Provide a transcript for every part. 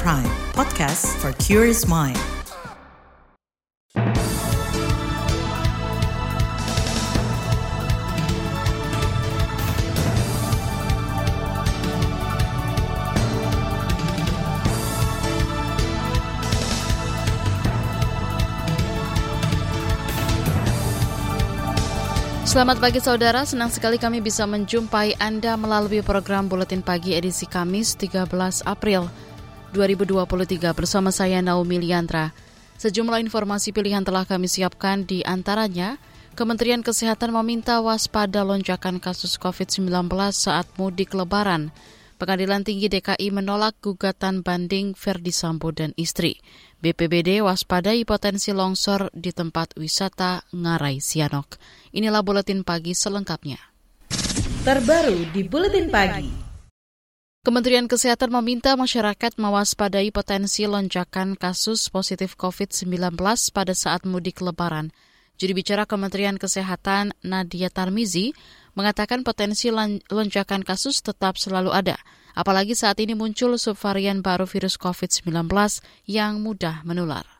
Prime, podcast for curious mind. Selamat pagi saudara, senang sekali kami bisa menjumpai Anda melalui program Buletin Pagi edisi Kamis 13 April 2023 bersama saya Naomi Liandra. Sejumlah informasi pilihan telah kami siapkan di antaranya, Kementerian Kesehatan meminta waspada lonjakan kasus COVID-19 saat mudik lebaran. Pengadilan Tinggi DKI menolak gugatan banding Verdi Sambo dan istri. BPBD waspadai potensi longsor di tempat wisata Ngarai Sianok. Inilah buletin pagi selengkapnya. Terbaru di buletin pagi. Kementerian Kesehatan meminta masyarakat mewaspadai potensi lonjakan kasus positif COVID-19 pada saat mudik lebaran. Juru bicara Kementerian Kesehatan Nadia Tarmizi mengatakan potensi lonjakan kasus tetap selalu ada, apalagi saat ini muncul subvarian baru virus COVID-19 yang mudah menular.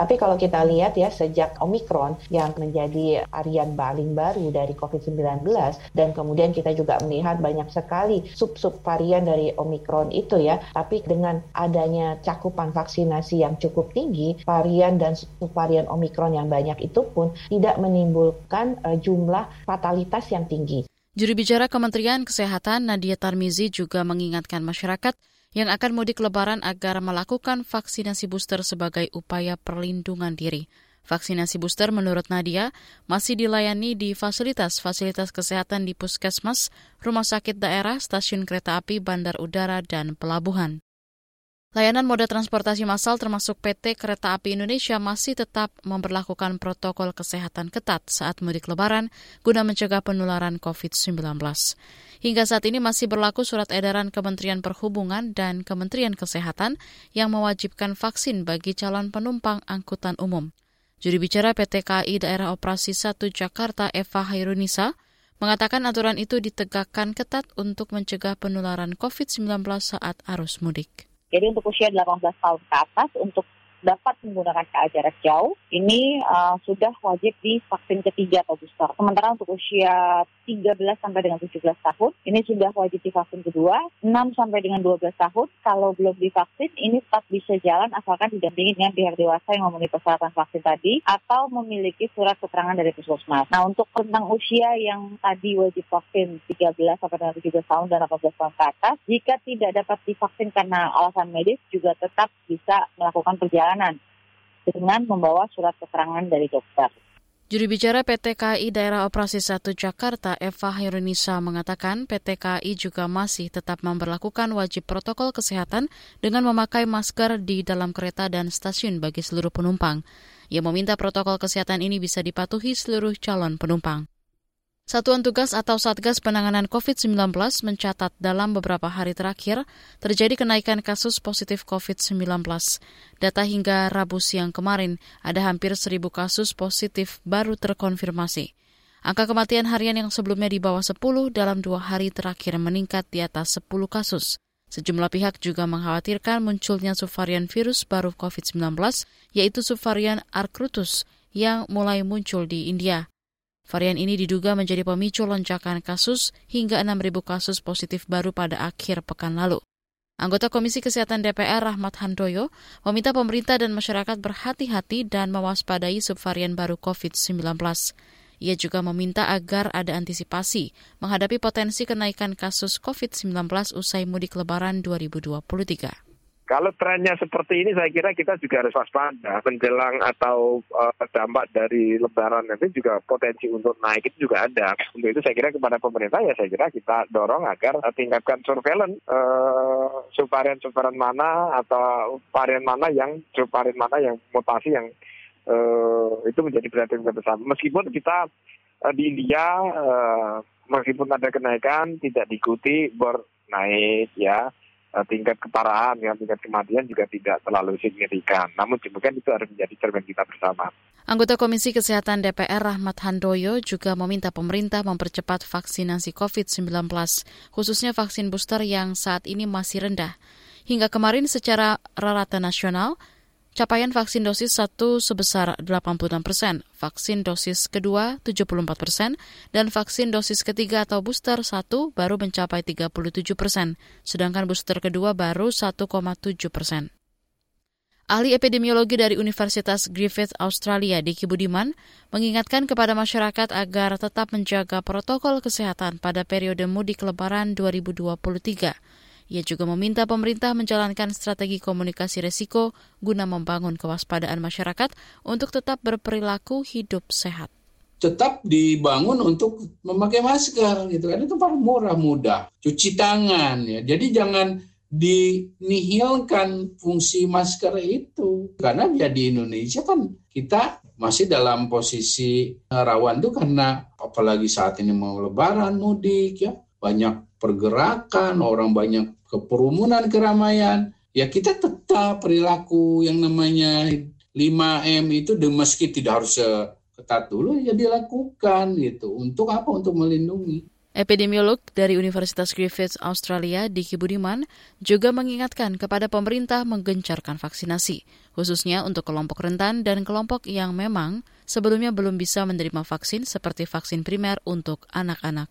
Tapi kalau kita lihat ya sejak Omikron yang menjadi varian paling baru dari COVID-19 dan kemudian kita juga melihat banyak sekali sub-sub varian dari Omikron itu ya. Tapi dengan adanya cakupan vaksinasi yang cukup tinggi, varian dan subvarian Omikron yang banyak itu pun tidak menimbulkan uh, jumlah fatalitas yang tinggi. Juru bicara Kementerian Kesehatan Nadia Tarmizi juga mengingatkan masyarakat yang akan mudik lebaran agar melakukan vaksinasi booster sebagai upaya perlindungan diri. Vaksinasi booster menurut Nadia masih dilayani di fasilitas-fasilitas kesehatan di puskesmas, rumah sakit daerah, stasiun kereta api, bandar udara, dan pelabuhan. Layanan moda transportasi massal termasuk PT Kereta Api Indonesia masih tetap memperlakukan protokol kesehatan ketat saat mudik lebaran guna mencegah penularan COVID-19. Hingga saat ini masih berlaku surat edaran Kementerian Perhubungan dan Kementerian Kesehatan yang mewajibkan vaksin bagi calon penumpang angkutan umum. Juru bicara PT KAI Daerah Operasi 1 Jakarta Eva Hairunisa mengatakan aturan itu ditegakkan ketat untuk mencegah penularan COVID-19 saat arus mudik. Jadi untuk usia 18 tahun ke atas untuk dapat menggunakan KA jarak jauh ini uh, sudah wajib di vaksin ketiga atau booster. Sementara untuk usia 13 sampai dengan 17 tahun ini sudah wajib di vaksin kedua, 6 sampai dengan 12 tahun kalau belum divaksin ini tetap bisa jalan asalkan didampingi dengan pihak dewasa yang memenuhi persyaratan vaksin tadi atau memiliki surat keterangan dari puskesmas. Nah untuk tentang usia yang tadi wajib vaksin 13 sampai dengan 17 tahun dan 18 tahun ke atas, jika tidak dapat divaksin karena alasan medis juga tetap bisa melakukan perjalanan perjalanan dengan membawa surat keterangan dari dokter. Juru bicara PT KAI Daerah Operasi 1 Jakarta, Eva Hirunisa, mengatakan PT KAI juga masih tetap memperlakukan wajib protokol kesehatan dengan memakai masker di dalam kereta dan stasiun bagi seluruh penumpang. Ia meminta protokol kesehatan ini bisa dipatuhi seluruh calon penumpang. Satuan Tugas atau Satgas Penanganan COVID-19 mencatat dalam beberapa hari terakhir terjadi kenaikan kasus positif COVID-19. Data hingga Rabu siang kemarin ada hampir seribu kasus positif baru terkonfirmasi. Angka kematian harian yang sebelumnya di bawah 10 dalam dua hari terakhir meningkat di atas 10 kasus. Sejumlah pihak juga mengkhawatirkan munculnya subvarian virus baru COVID-19, yaitu subvarian Arcrutus yang mulai muncul di India. Varian ini diduga menjadi pemicu lonjakan kasus hingga 6.000 kasus positif baru pada akhir pekan lalu. Anggota Komisi Kesehatan DPR Rahmat Handoyo meminta pemerintah dan masyarakat berhati-hati dan mewaspadai subvarian baru COVID-19. Ia juga meminta agar ada antisipasi menghadapi potensi kenaikan kasus COVID-19 usai mudik lebaran 2023. Kalau trennya seperti ini, saya kira kita juga harus waspada. Menjelang atau uh, dampak dari lebaran nanti juga potensi untuk naik itu juga ada. Untuk itu saya kira kepada pemerintah ya saya kira kita dorong agar tingkatkan surveillance uh, subvarian-subvarian mana atau varian mana yang subvarian mana yang mutasi yang uh, itu menjadi perhatian kita bersama. Meskipun kita uh, di India uh, meskipun ada kenaikan tidak diikuti bernaik ya Eh, tingkat keparahan, ya, tingkat kematian juga tidak terlalu signifikan. Namun demikian itu harus menjadi cermin kita bersama. Anggota Komisi Kesehatan DPR Rahmat Handoyo juga meminta pemerintah mempercepat vaksinasi COVID-19, khususnya vaksin booster yang saat ini masih rendah. Hingga kemarin secara rata nasional, capaian vaksin dosis 1 sebesar 86 persen, vaksin dosis kedua 74 persen, dan vaksin dosis ketiga atau booster 1 baru mencapai 37 persen, sedangkan booster kedua baru 1,7 persen. Ahli epidemiologi dari Universitas Griffith Australia, Diki Budiman, mengingatkan kepada masyarakat agar tetap menjaga protokol kesehatan pada periode mudik lebaran 2023. Ia juga meminta pemerintah menjalankan strategi komunikasi resiko guna membangun kewaspadaan masyarakat untuk tetap berperilaku hidup sehat. Tetap dibangun untuk memakai masker gitu kan itu paling murah mudah. Cuci tangan ya. Jadi jangan dinihilkan fungsi masker itu karena ya di Indonesia kan kita masih dalam posisi rawan tuh karena apalagi saat ini mau lebaran mudik ya banyak pergerakan orang banyak keperumunan keramaian ya kita tetap perilaku yang namanya 5M itu meski tidak harus ketat dulu ya dilakukan gitu. Untuk apa? Untuk melindungi. Epidemiolog dari Universitas Griffith Australia, Diki Budiman, juga mengingatkan kepada pemerintah menggencarkan vaksinasi, khususnya untuk kelompok rentan dan kelompok yang memang sebelumnya belum bisa menerima vaksin seperti vaksin primer untuk anak-anak.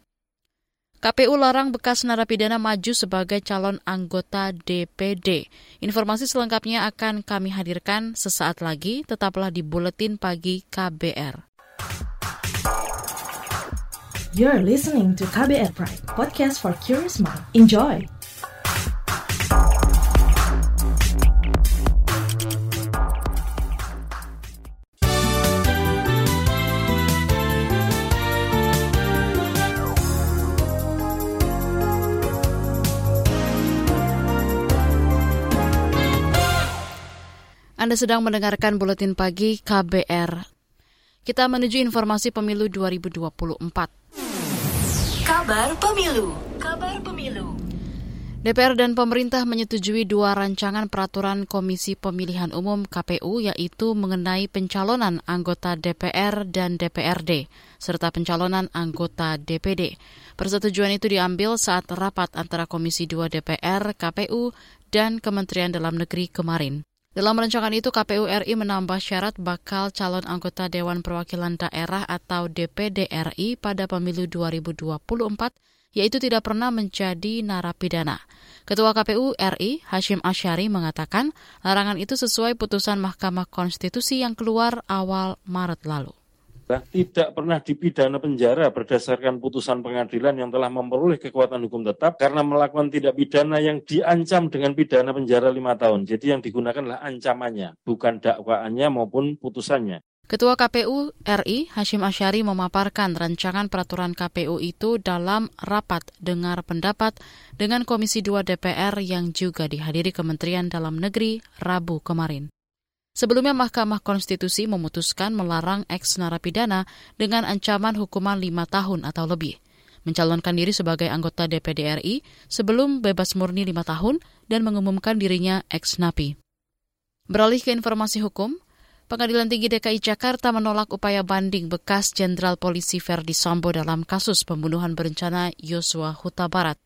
KPU larang bekas narapidana maju sebagai calon anggota DPD. Informasi selengkapnya akan kami hadirkan sesaat lagi, tetaplah di Buletin Pagi KBR. You're listening to KBR Pride, podcast for curious mind. Enjoy! Anda sedang mendengarkan buletin pagi KBR kita menuju informasi pemilu 2024. Kabar Pemilu. Kabar Pemilu. DPR dan pemerintah menyetujui dua rancangan peraturan Komisi Pemilihan Umum KPU yaitu mengenai pencalonan anggota DPR dan DPRD serta pencalonan anggota DPD. Persetujuan itu diambil saat rapat antara Komisi 2 DPR, KPU, dan Kementerian Dalam Negeri kemarin. Dalam rancangan itu, KPU RI menambah syarat bakal calon anggota Dewan Perwakilan Daerah atau DPD RI pada pemilu 2024, yaitu tidak pernah menjadi narapidana. Ketua KPU RI, Hashim Asyari, mengatakan larangan itu sesuai putusan Mahkamah Konstitusi yang keluar awal Maret lalu tidak pernah dipidana penjara berdasarkan putusan pengadilan yang telah memperoleh kekuatan hukum tetap karena melakukan tidak pidana yang diancam dengan pidana penjara lima tahun. Jadi yang digunakan adalah ancamannya, bukan dakwaannya maupun putusannya. Ketua KPU RI Hashim Asyari memaparkan rancangan peraturan KPU itu dalam rapat dengar pendapat dengan Komisi 2 DPR yang juga dihadiri Kementerian Dalam Negeri Rabu kemarin. Sebelumnya Mahkamah Konstitusi memutuskan melarang eks narapidana dengan ancaman hukuman lima tahun atau lebih, mencalonkan diri sebagai anggota DPD RI sebelum bebas murni lima tahun dan mengumumkan dirinya eks napi. Beralih ke informasi hukum, Pengadilan Tinggi DKI Jakarta menolak upaya banding bekas Jenderal Polisi Verdi Sambo dalam kasus pembunuhan berencana Yosua Huta Barat.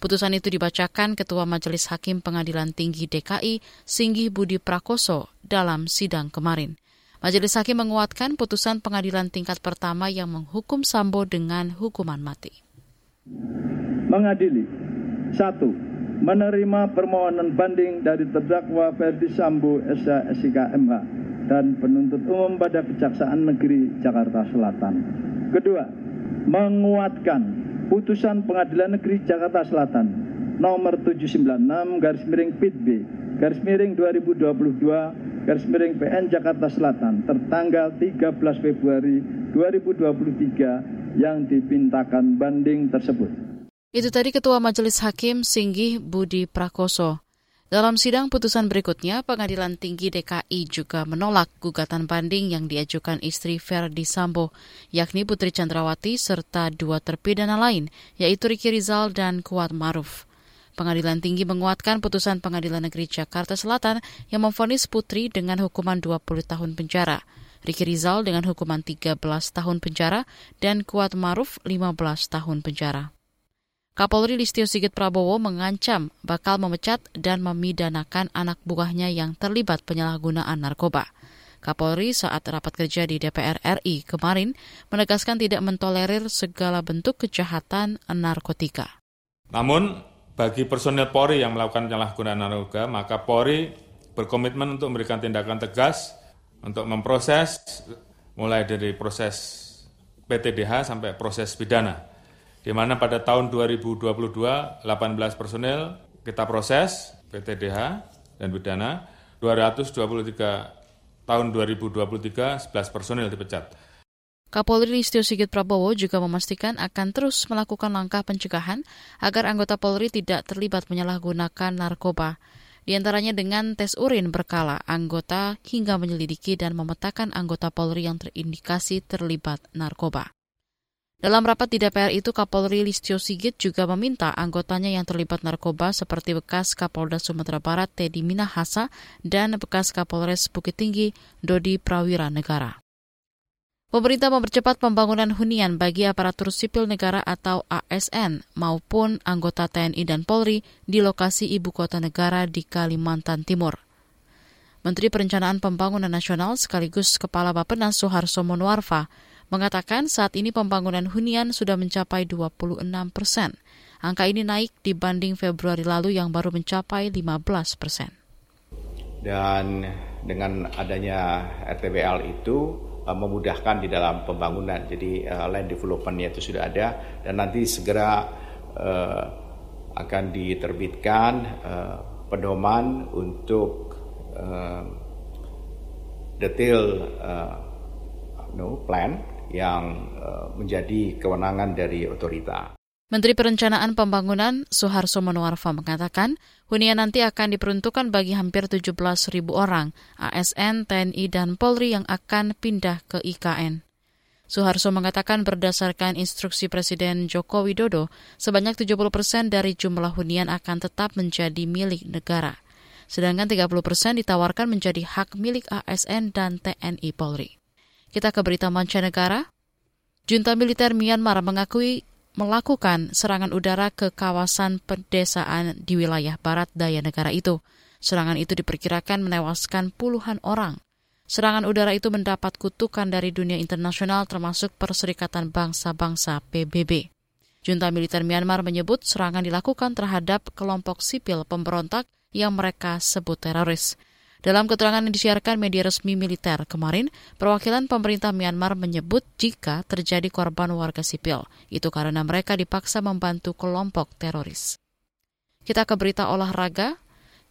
Putusan itu dibacakan Ketua Majelis Hakim Pengadilan Tinggi DKI, Singgih Budi Prakoso, dalam sidang kemarin. Majelis Hakim menguatkan putusan pengadilan tingkat pertama yang menghukum Sambo dengan hukuman mati. Mengadili, satu, menerima permohonan banding dari terdakwa Ferdi Sambo SH dan penuntut umum pada Kejaksaan Negeri Jakarta Selatan. Kedua, menguatkan putusan Pengadilan Negeri Jakarta Selatan nomor 796 garis miring PIT B garis miring 2022 garis miring PN Jakarta Selatan tertanggal 13 Februari 2023 yang dipintakan banding tersebut. Itu tadi Ketua Majelis Hakim Singgih Budi Prakoso. Dalam sidang putusan berikutnya, Pengadilan Tinggi DKI juga menolak gugatan banding yang diajukan istri Verdi Sambo, yakni Putri Chandrawati serta dua terpidana lain, yaitu Riki Rizal dan Kuat Maruf. Pengadilan Tinggi menguatkan putusan Pengadilan Negeri Jakarta Selatan yang memfonis Putri dengan hukuman 20 tahun penjara. Riki Rizal dengan hukuman 13 tahun penjara dan Kuat Maruf 15 tahun penjara. Kapolri Listio Sigit Prabowo mengancam bakal memecat dan memidanakan anak buahnya yang terlibat penyalahgunaan narkoba. Kapolri saat rapat kerja di DPR RI kemarin menegaskan tidak mentolerir segala bentuk kejahatan narkotika. Namun, bagi personil Polri yang melakukan penyalahgunaan narkoba, maka Polri berkomitmen untuk memberikan tindakan tegas untuk memproses mulai dari proses PTDH sampai proses pidana. Di mana pada tahun 2022 18 personil kita proses PTDH dan pidana, 223 tahun 2023 11 personil dipecat. Kapolri Listio Sigit Prabowo juga memastikan akan terus melakukan langkah pencegahan agar anggota Polri tidak terlibat menyalahgunakan narkoba. Di antaranya dengan tes urin berkala anggota hingga menyelidiki dan memetakan anggota Polri yang terindikasi terlibat narkoba. Dalam rapat di DPR itu, Kapolri Listio Sigit juga meminta anggotanya yang terlibat narkoba seperti bekas Kapolda Sumatera Barat Teddy Minahasa dan bekas Kapolres Bukit Tinggi Dodi Prawira Negara. Pemerintah mempercepat pembangunan hunian bagi aparatur sipil negara atau ASN maupun anggota TNI dan Polri di lokasi ibu kota negara di Kalimantan Timur. Menteri Perencanaan Pembangunan Nasional sekaligus Kepala Bapenas Soeharto Monoarfa mengatakan saat ini pembangunan hunian sudah mencapai 26 persen. Angka ini naik dibanding Februari lalu yang baru mencapai 15 persen. Dan dengan adanya RTBL itu uh, memudahkan di dalam pembangunan. Jadi uh, land development itu sudah ada dan nanti segera uh, akan diterbitkan pedoman untuk detail no plan yang eh, menjadi kewenangan dari otorita. Menteri Perencanaan Pembangunan Soeharto Monoarfa mengatakan, hunian nanti akan diperuntukkan bagi hampir 17 ribu orang, ASN, TNI, dan Polri yang akan pindah ke IKN. Soeharto mengatakan berdasarkan instruksi Presiden Joko Widodo, sebanyak 70 persen dari jumlah hunian akan tetap menjadi milik negara. Sedangkan 30 persen ditawarkan menjadi hak milik ASN dan TNI Polri. Kita ke berita mancanegara. Junta militer Myanmar mengakui melakukan serangan udara ke kawasan pedesaan di wilayah barat daya negara itu. Serangan itu diperkirakan menewaskan puluhan orang. Serangan udara itu mendapat kutukan dari dunia internasional termasuk Perserikatan Bangsa-Bangsa PBB. Junta militer Myanmar menyebut serangan dilakukan terhadap kelompok sipil pemberontak yang mereka sebut teroris. Dalam keterangan yang disiarkan media resmi militer kemarin, perwakilan pemerintah Myanmar menyebut jika terjadi korban warga sipil, itu karena mereka dipaksa membantu kelompok teroris. Kita ke berita olahraga,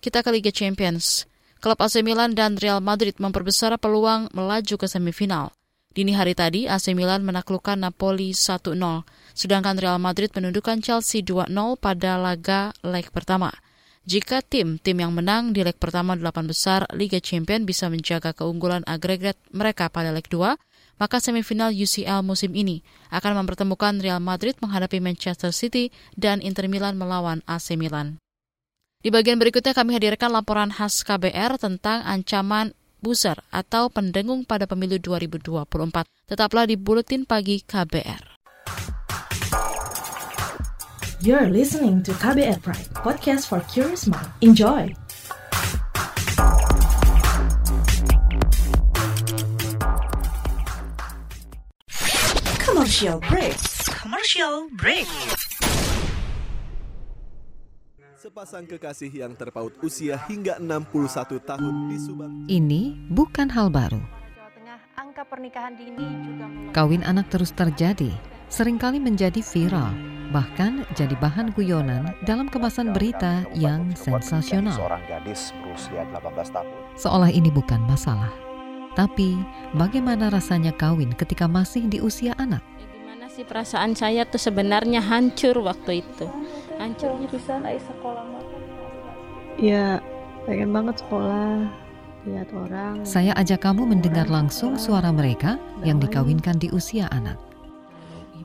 kita ke Liga Champions. Klub AC Milan dan Real Madrid memperbesar peluang melaju ke semifinal. Dini hari tadi, AC Milan menaklukkan Napoli 1-0, sedangkan Real Madrid menundukkan Chelsea 2-0 pada laga leg pertama. Jika tim-tim yang menang di leg pertama delapan besar Liga Champion bisa menjaga keunggulan agregat mereka pada leg 2, maka semifinal UCL musim ini akan mempertemukan Real Madrid menghadapi Manchester City dan Inter Milan melawan AC Milan. Di bagian berikutnya kami hadirkan laporan khas KBR tentang ancaman buzzer atau pendengung pada pemilu 2024. Tetaplah di Buletin Pagi KBR. You're listening to KBR Pride, podcast for curious mind. Enjoy! Commercial break. Commercial break. Sepasang kekasih yang terpaut usia hingga 61 tahun di Subang. Ini bukan hal baru. angka pernikahan dini juga Kawin anak terus terjadi, sering kali menjadi viral bahkan jadi bahan guyonan dalam kemasan berita yang sensasional. Seorang gadis berusia 18 tahun. Seolah ini bukan masalah. Tapi, bagaimana rasanya kawin ketika masih di usia anak? Gimana sih perasaan saya tuh sebenarnya hancur waktu itu. Hancur. bisa naik sekolah Ya, pengen banget sekolah lihat orang. Saya ajak kamu mendengar langsung suara mereka yang dikawinkan di usia anak.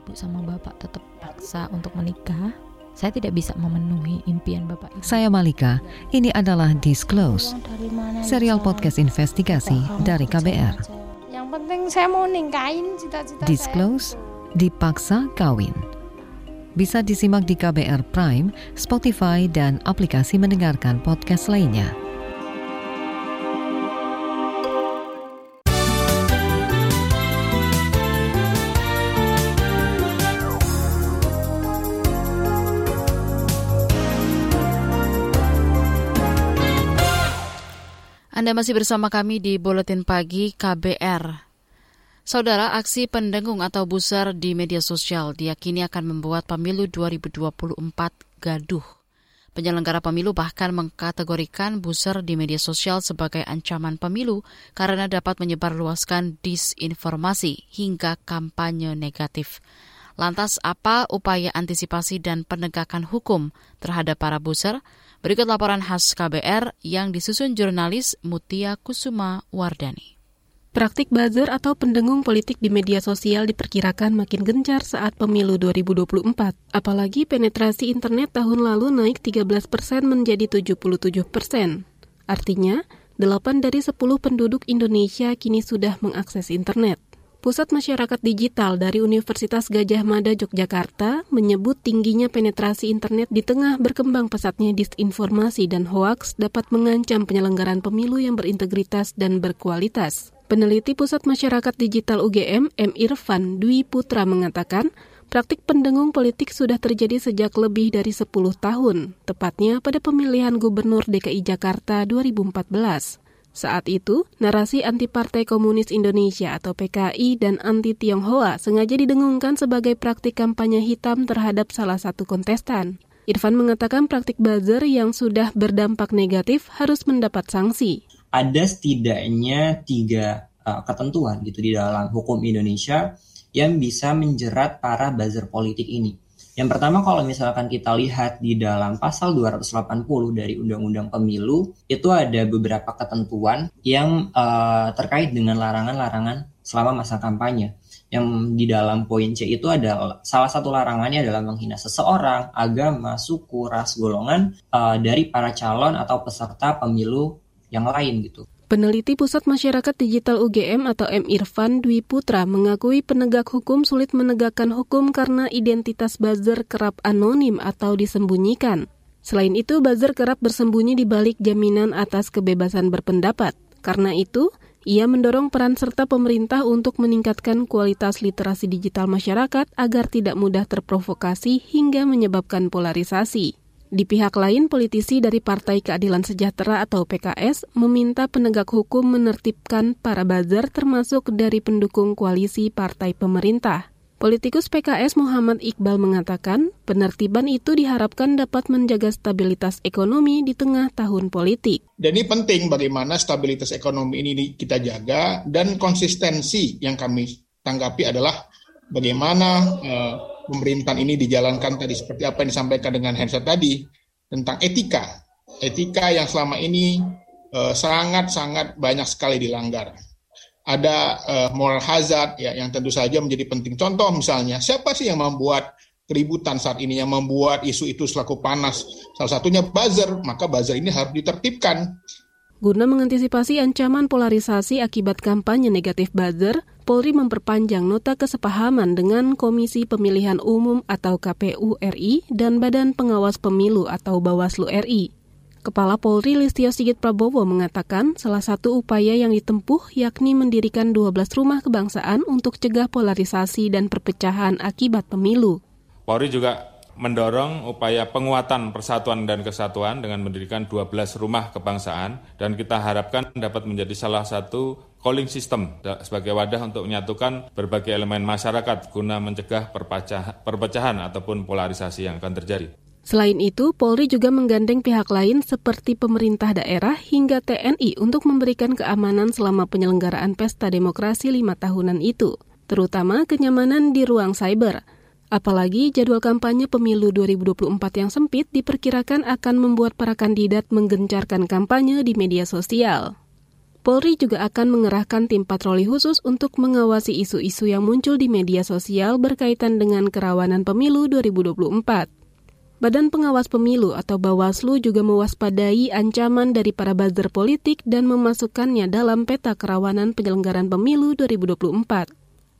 Ibu sama bapak tetap paksa untuk menikah, saya tidak bisa memenuhi impian bapak ibu. Saya Malika, ini adalah Disclose, serial podcast investigasi dari KBR. Yang penting saya mau ningkain cita-cita Disclose, dipaksa kawin. bisa disimak di KBR Prime, Spotify, dan aplikasi mendengarkan podcast lainnya. Anda masih bersama kami di Buletin Pagi KBR. Saudara, aksi pendengung atau busar di media sosial diyakini akan membuat pemilu 2024 gaduh. Penyelenggara pemilu bahkan mengkategorikan busar di media sosial sebagai ancaman pemilu karena dapat menyebarluaskan disinformasi hingga kampanye negatif. Lantas apa upaya antisipasi dan penegakan hukum terhadap para busar? Berikut laporan khas KBR yang disusun jurnalis Mutia Kusuma Wardani. Praktik buzzer atau pendengung politik di media sosial diperkirakan makin gencar saat pemilu 2024. Apalagi penetrasi internet tahun lalu naik 13 persen menjadi 77 persen. Artinya, 8 dari 10 penduduk Indonesia kini sudah mengakses internet. Pusat Masyarakat Digital dari Universitas Gajah Mada Yogyakarta menyebut tingginya penetrasi internet di tengah berkembang pesatnya disinformasi dan hoaks dapat mengancam penyelenggaraan pemilu yang berintegritas dan berkualitas. Peneliti Pusat Masyarakat Digital UGM, M. Irfan Dwi Putra mengatakan, praktik pendengung politik sudah terjadi sejak lebih dari 10 tahun, tepatnya pada pemilihan Gubernur DKI Jakarta 2014. Saat itu, narasi anti Partai Komunis Indonesia atau PKI dan anti Tionghoa sengaja didengungkan sebagai praktik kampanye hitam terhadap salah satu kontestan. Irfan mengatakan praktik buzzer yang sudah berdampak negatif harus mendapat sanksi ada setidaknya tiga uh, ketentuan gitu di dalam hukum Indonesia yang bisa menjerat para buzzer politik ini. Yang pertama kalau misalkan kita lihat di dalam pasal 280 dari Undang-Undang Pemilu itu ada beberapa ketentuan yang uh, terkait dengan larangan-larangan selama masa kampanye. Yang di dalam poin C itu ada salah satu larangannya adalah menghina seseorang, agama, suku, ras, golongan uh, dari para calon atau peserta pemilu yang lain gitu. Peneliti Pusat Masyarakat Digital UGM atau M. Irfan Dwi Putra mengakui penegak hukum sulit menegakkan hukum karena identitas buzzer kerap anonim atau disembunyikan. Selain itu, buzzer kerap bersembunyi di balik jaminan atas kebebasan berpendapat. Karena itu, ia mendorong peran serta pemerintah untuk meningkatkan kualitas literasi digital masyarakat agar tidak mudah terprovokasi hingga menyebabkan polarisasi. Di pihak lain, politisi dari Partai Keadilan Sejahtera atau PKS meminta penegak hukum menertibkan para buzzer termasuk dari pendukung koalisi partai pemerintah. Politikus PKS Muhammad Iqbal mengatakan, penertiban itu diharapkan dapat menjaga stabilitas ekonomi di tengah tahun politik. Ini penting bagaimana stabilitas ekonomi ini kita jaga dan konsistensi yang kami tanggapi adalah bagaimana uh, pemerintahan ini dijalankan tadi seperti apa yang disampaikan dengan Hensa tadi tentang etika. Etika yang selama ini eh, sangat-sangat uh, banyak sekali dilanggar. Ada uh, moral hazard ya yang tentu saja menjadi penting. Contoh misalnya, siapa sih yang membuat keributan saat ini yang membuat isu itu selaku panas? Salah satunya buzzer, maka buzzer ini harus ditertibkan. Guna mengantisipasi ancaman polarisasi akibat kampanye negatif buzzer, Polri memperpanjang nota kesepahaman dengan Komisi Pemilihan Umum atau KPU RI dan Badan Pengawas Pemilu atau Bawaslu RI. Kepala Polri Listio Sigit Prabowo mengatakan salah satu upaya yang ditempuh yakni mendirikan 12 rumah kebangsaan untuk cegah polarisasi dan perpecahan akibat pemilu. Polri juga mendorong upaya penguatan persatuan dan kesatuan dengan mendirikan 12 rumah kebangsaan dan kita harapkan dapat menjadi salah satu calling system sebagai wadah untuk menyatukan berbagai elemen masyarakat guna mencegah perpecahan ataupun polarisasi yang akan terjadi. Selain itu, Polri juga menggandeng pihak lain seperti pemerintah daerah hingga TNI untuk memberikan keamanan selama penyelenggaraan pesta demokrasi lima tahunan itu, terutama kenyamanan di ruang cyber – Apalagi jadwal kampanye pemilu 2024 yang sempit diperkirakan akan membuat para kandidat menggencarkan kampanye di media sosial. Polri juga akan mengerahkan tim patroli khusus untuk mengawasi isu-isu yang muncul di media sosial berkaitan dengan kerawanan pemilu 2024. Badan Pengawas Pemilu atau Bawaslu juga mewaspadai ancaman dari para buzzer politik dan memasukkannya dalam peta kerawanan penyelenggaraan pemilu 2024.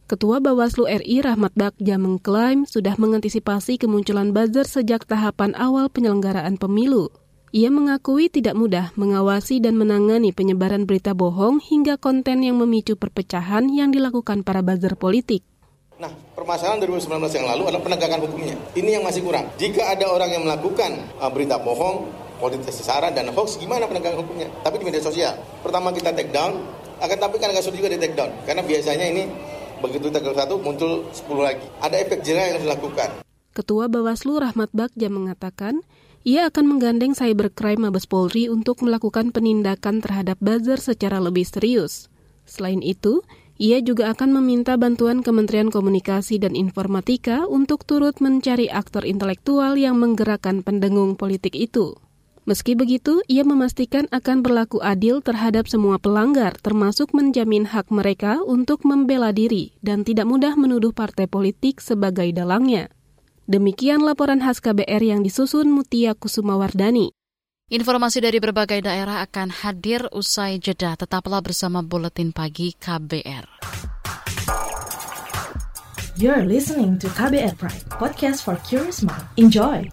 Ketua Bawaslu RI Rahmat Bagja mengklaim sudah mengantisipasi kemunculan buzzer sejak tahapan awal penyelenggaraan pemilu. Ia mengakui tidak mudah mengawasi dan menangani penyebaran berita bohong hingga konten yang memicu perpecahan yang dilakukan para buzzer politik. Nah, permasalahan 2019 yang lalu adalah penegakan hukumnya. Ini yang masih kurang. Jika ada orang yang melakukan uh, berita bohong, politik sesara dan hoax, gimana penegakan hukumnya? Tapi di media sosial. Pertama kita take down, akan tapi kan agak sulit juga di take down. Karena biasanya ini begitu tanggal satu muncul 10 lagi. Ada efek jerah yang dilakukan. Ketua Bawaslu Rahmat Bagja mengatakan, ia akan menggandeng Cybercrime Mabes Polri untuk melakukan penindakan terhadap buzzer secara lebih serius. Selain itu, ia juga akan meminta bantuan Kementerian Komunikasi dan Informatika untuk turut mencari aktor intelektual yang menggerakkan pendengung politik itu. Meski begitu, ia memastikan akan berlaku adil terhadap semua pelanggar, termasuk menjamin hak mereka untuk membela diri dan tidak mudah menuduh partai politik sebagai dalangnya. Demikian laporan khas KBR yang disusun Mutia Kusumawardani. Informasi dari berbagai daerah akan hadir usai jeda. Tetaplah bersama Buletin Pagi KBR. You're listening to KBR Pride, podcast for curious mind. Enjoy!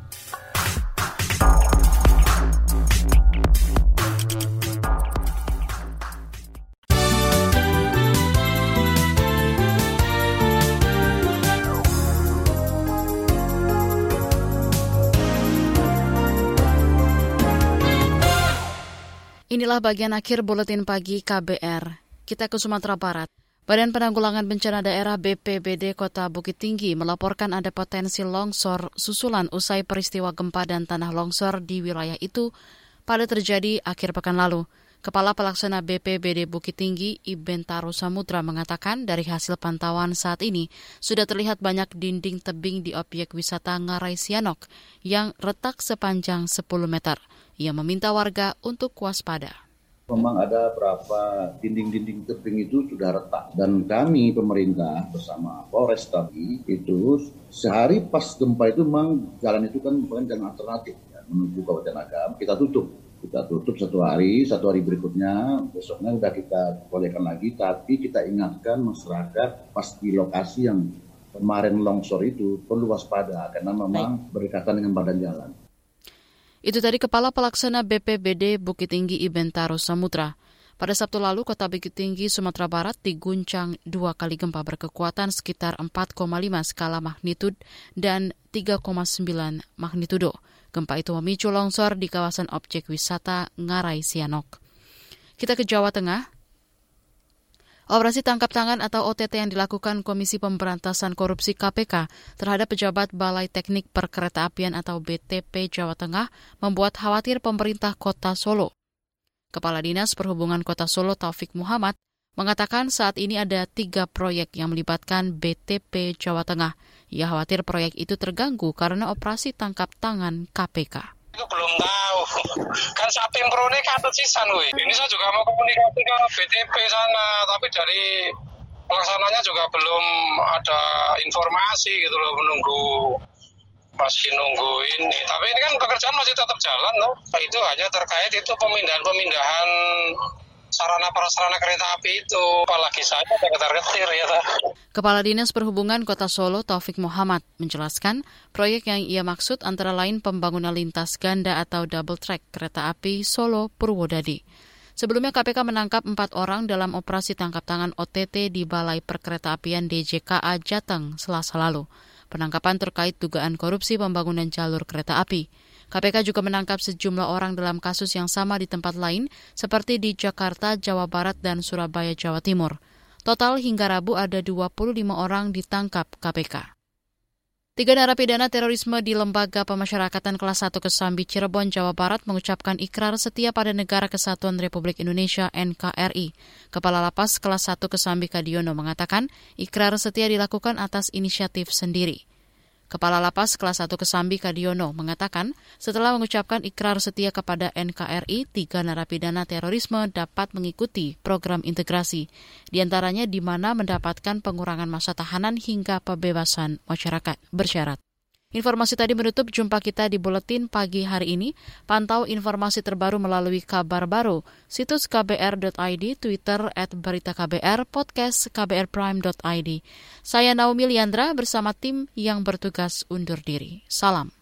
Inilah bagian akhir buletin pagi KBR. Kita ke Sumatera Barat. Badan Penanggulangan Bencana Daerah BPBD Kota Bukit Tinggi melaporkan ada potensi longsor susulan usai peristiwa gempa dan tanah longsor di wilayah itu pada terjadi akhir pekan lalu. Kepala Pelaksana BPBD Bukit Tinggi, Ibentaro Samudra mengatakan dari hasil pantauan saat ini sudah terlihat banyak dinding tebing di objek wisata Ngarai Sianok yang retak sepanjang 10 meter. Ia meminta warga untuk waspada. Memang ada berapa dinding-dinding tebing itu sudah retak dan kami pemerintah bersama Polres tadi itu sehari pas gempa itu memang jalan itu kan bukan jalan alternatif ya, menuju Kabupaten Agam kita tutup kita tutup satu hari satu hari berikutnya besoknya sudah kita bolehkan lagi tapi kita ingatkan masyarakat pas di lokasi yang kemarin longsor itu perlu waspada karena memang berdekatan dengan badan jalan. Itu tadi Kepala Pelaksana BPBD Bukit Tinggi Ibentaro Samudra. Pada Sabtu lalu, Kota Bukit Tinggi, Sumatera Barat diguncang dua kali gempa berkekuatan sekitar 4,5 skala magnitud dan 3,9 magnitudo. Gempa itu memicu longsor di kawasan objek wisata Ngarai Sianok. Kita ke Jawa Tengah. Operasi tangkap tangan atau OTT yang dilakukan Komisi Pemberantasan Korupsi KPK terhadap pejabat Balai Teknik Perkeretaapian atau BTP Jawa Tengah membuat khawatir pemerintah kota Solo. Kepala Dinas Perhubungan Kota Solo Taufik Muhammad mengatakan saat ini ada tiga proyek yang melibatkan BTP Jawa Tengah. Ia khawatir proyek itu terganggu karena operasi tangkap tangan KPK itu belum tahu. Kan sapi ini katut sisan wih ini saya juga mau komunikasi ke BTP sana tapi dari pelaksananya juga belum ada informasi gitu loh menunggu masih nunggu ini. Tapi ini kan pekerjaan masih tetap jalan loh. Itu hanya terkait itu pemindahan-pemindahan sarana prasarana kereta api itu apalagi saya ketar-ketir ya Kepala Dinas Perhubungan Kota Solo Taufik Muhammad menjelaskan proyek yang ia maksud antara lain pembangunan lintas ganda atau double track kereta api Solo Purwodadi. Sebelumnya KPK menangkap empat orang dalam operasi tangkap tangan OTT di Balai Perkeretaapian DJKA Jateng selasa lalu. Penangkapan terkait dugaan korupsi pembangunan jalur kereta api. KPK juga menangkap sejumlah orang dalam kasus yang sama di tempat lain, seperti di Jakarta, Jawa Barat, dan Surabaya, Jawa Timur. Total hingga Rabu ada 25 orang ditangkap KPK. Tiga narapidana terorisme di Lembaga Pemasyarakatan Kelas 1 Kesambi Cirebon, Jawa Barat mengucapkan ikrar setia pada Negara Kesatuan Republik Indonesia NKRI. Kepala Lapas Kelas 1 Kesambi Kadiono mengatakan ikrar setia dilakukan atas inisiatif sendiri. Kepala Lapas Kelas 1 Kesambi Kadiono mengatakan setelah mengucapkan ikrar setia kepada NKRI, tiga narapidana terorisme dapat mengikuti program integrasi, di antaranya di mana mendapatkan pengurangan masa tahanan hingga pembebasan masyarakat bersyarat. Informasi tadi menutup jumpa kita di Buletin Pagi hari ini. Pantau informasi terbaru melalui kabar baru, situs kbr.id, Twitter at berita KBR, podcast kbrprime.id. Saya Naomi Liandra bersama tim yang bertugas undur diri. Salam.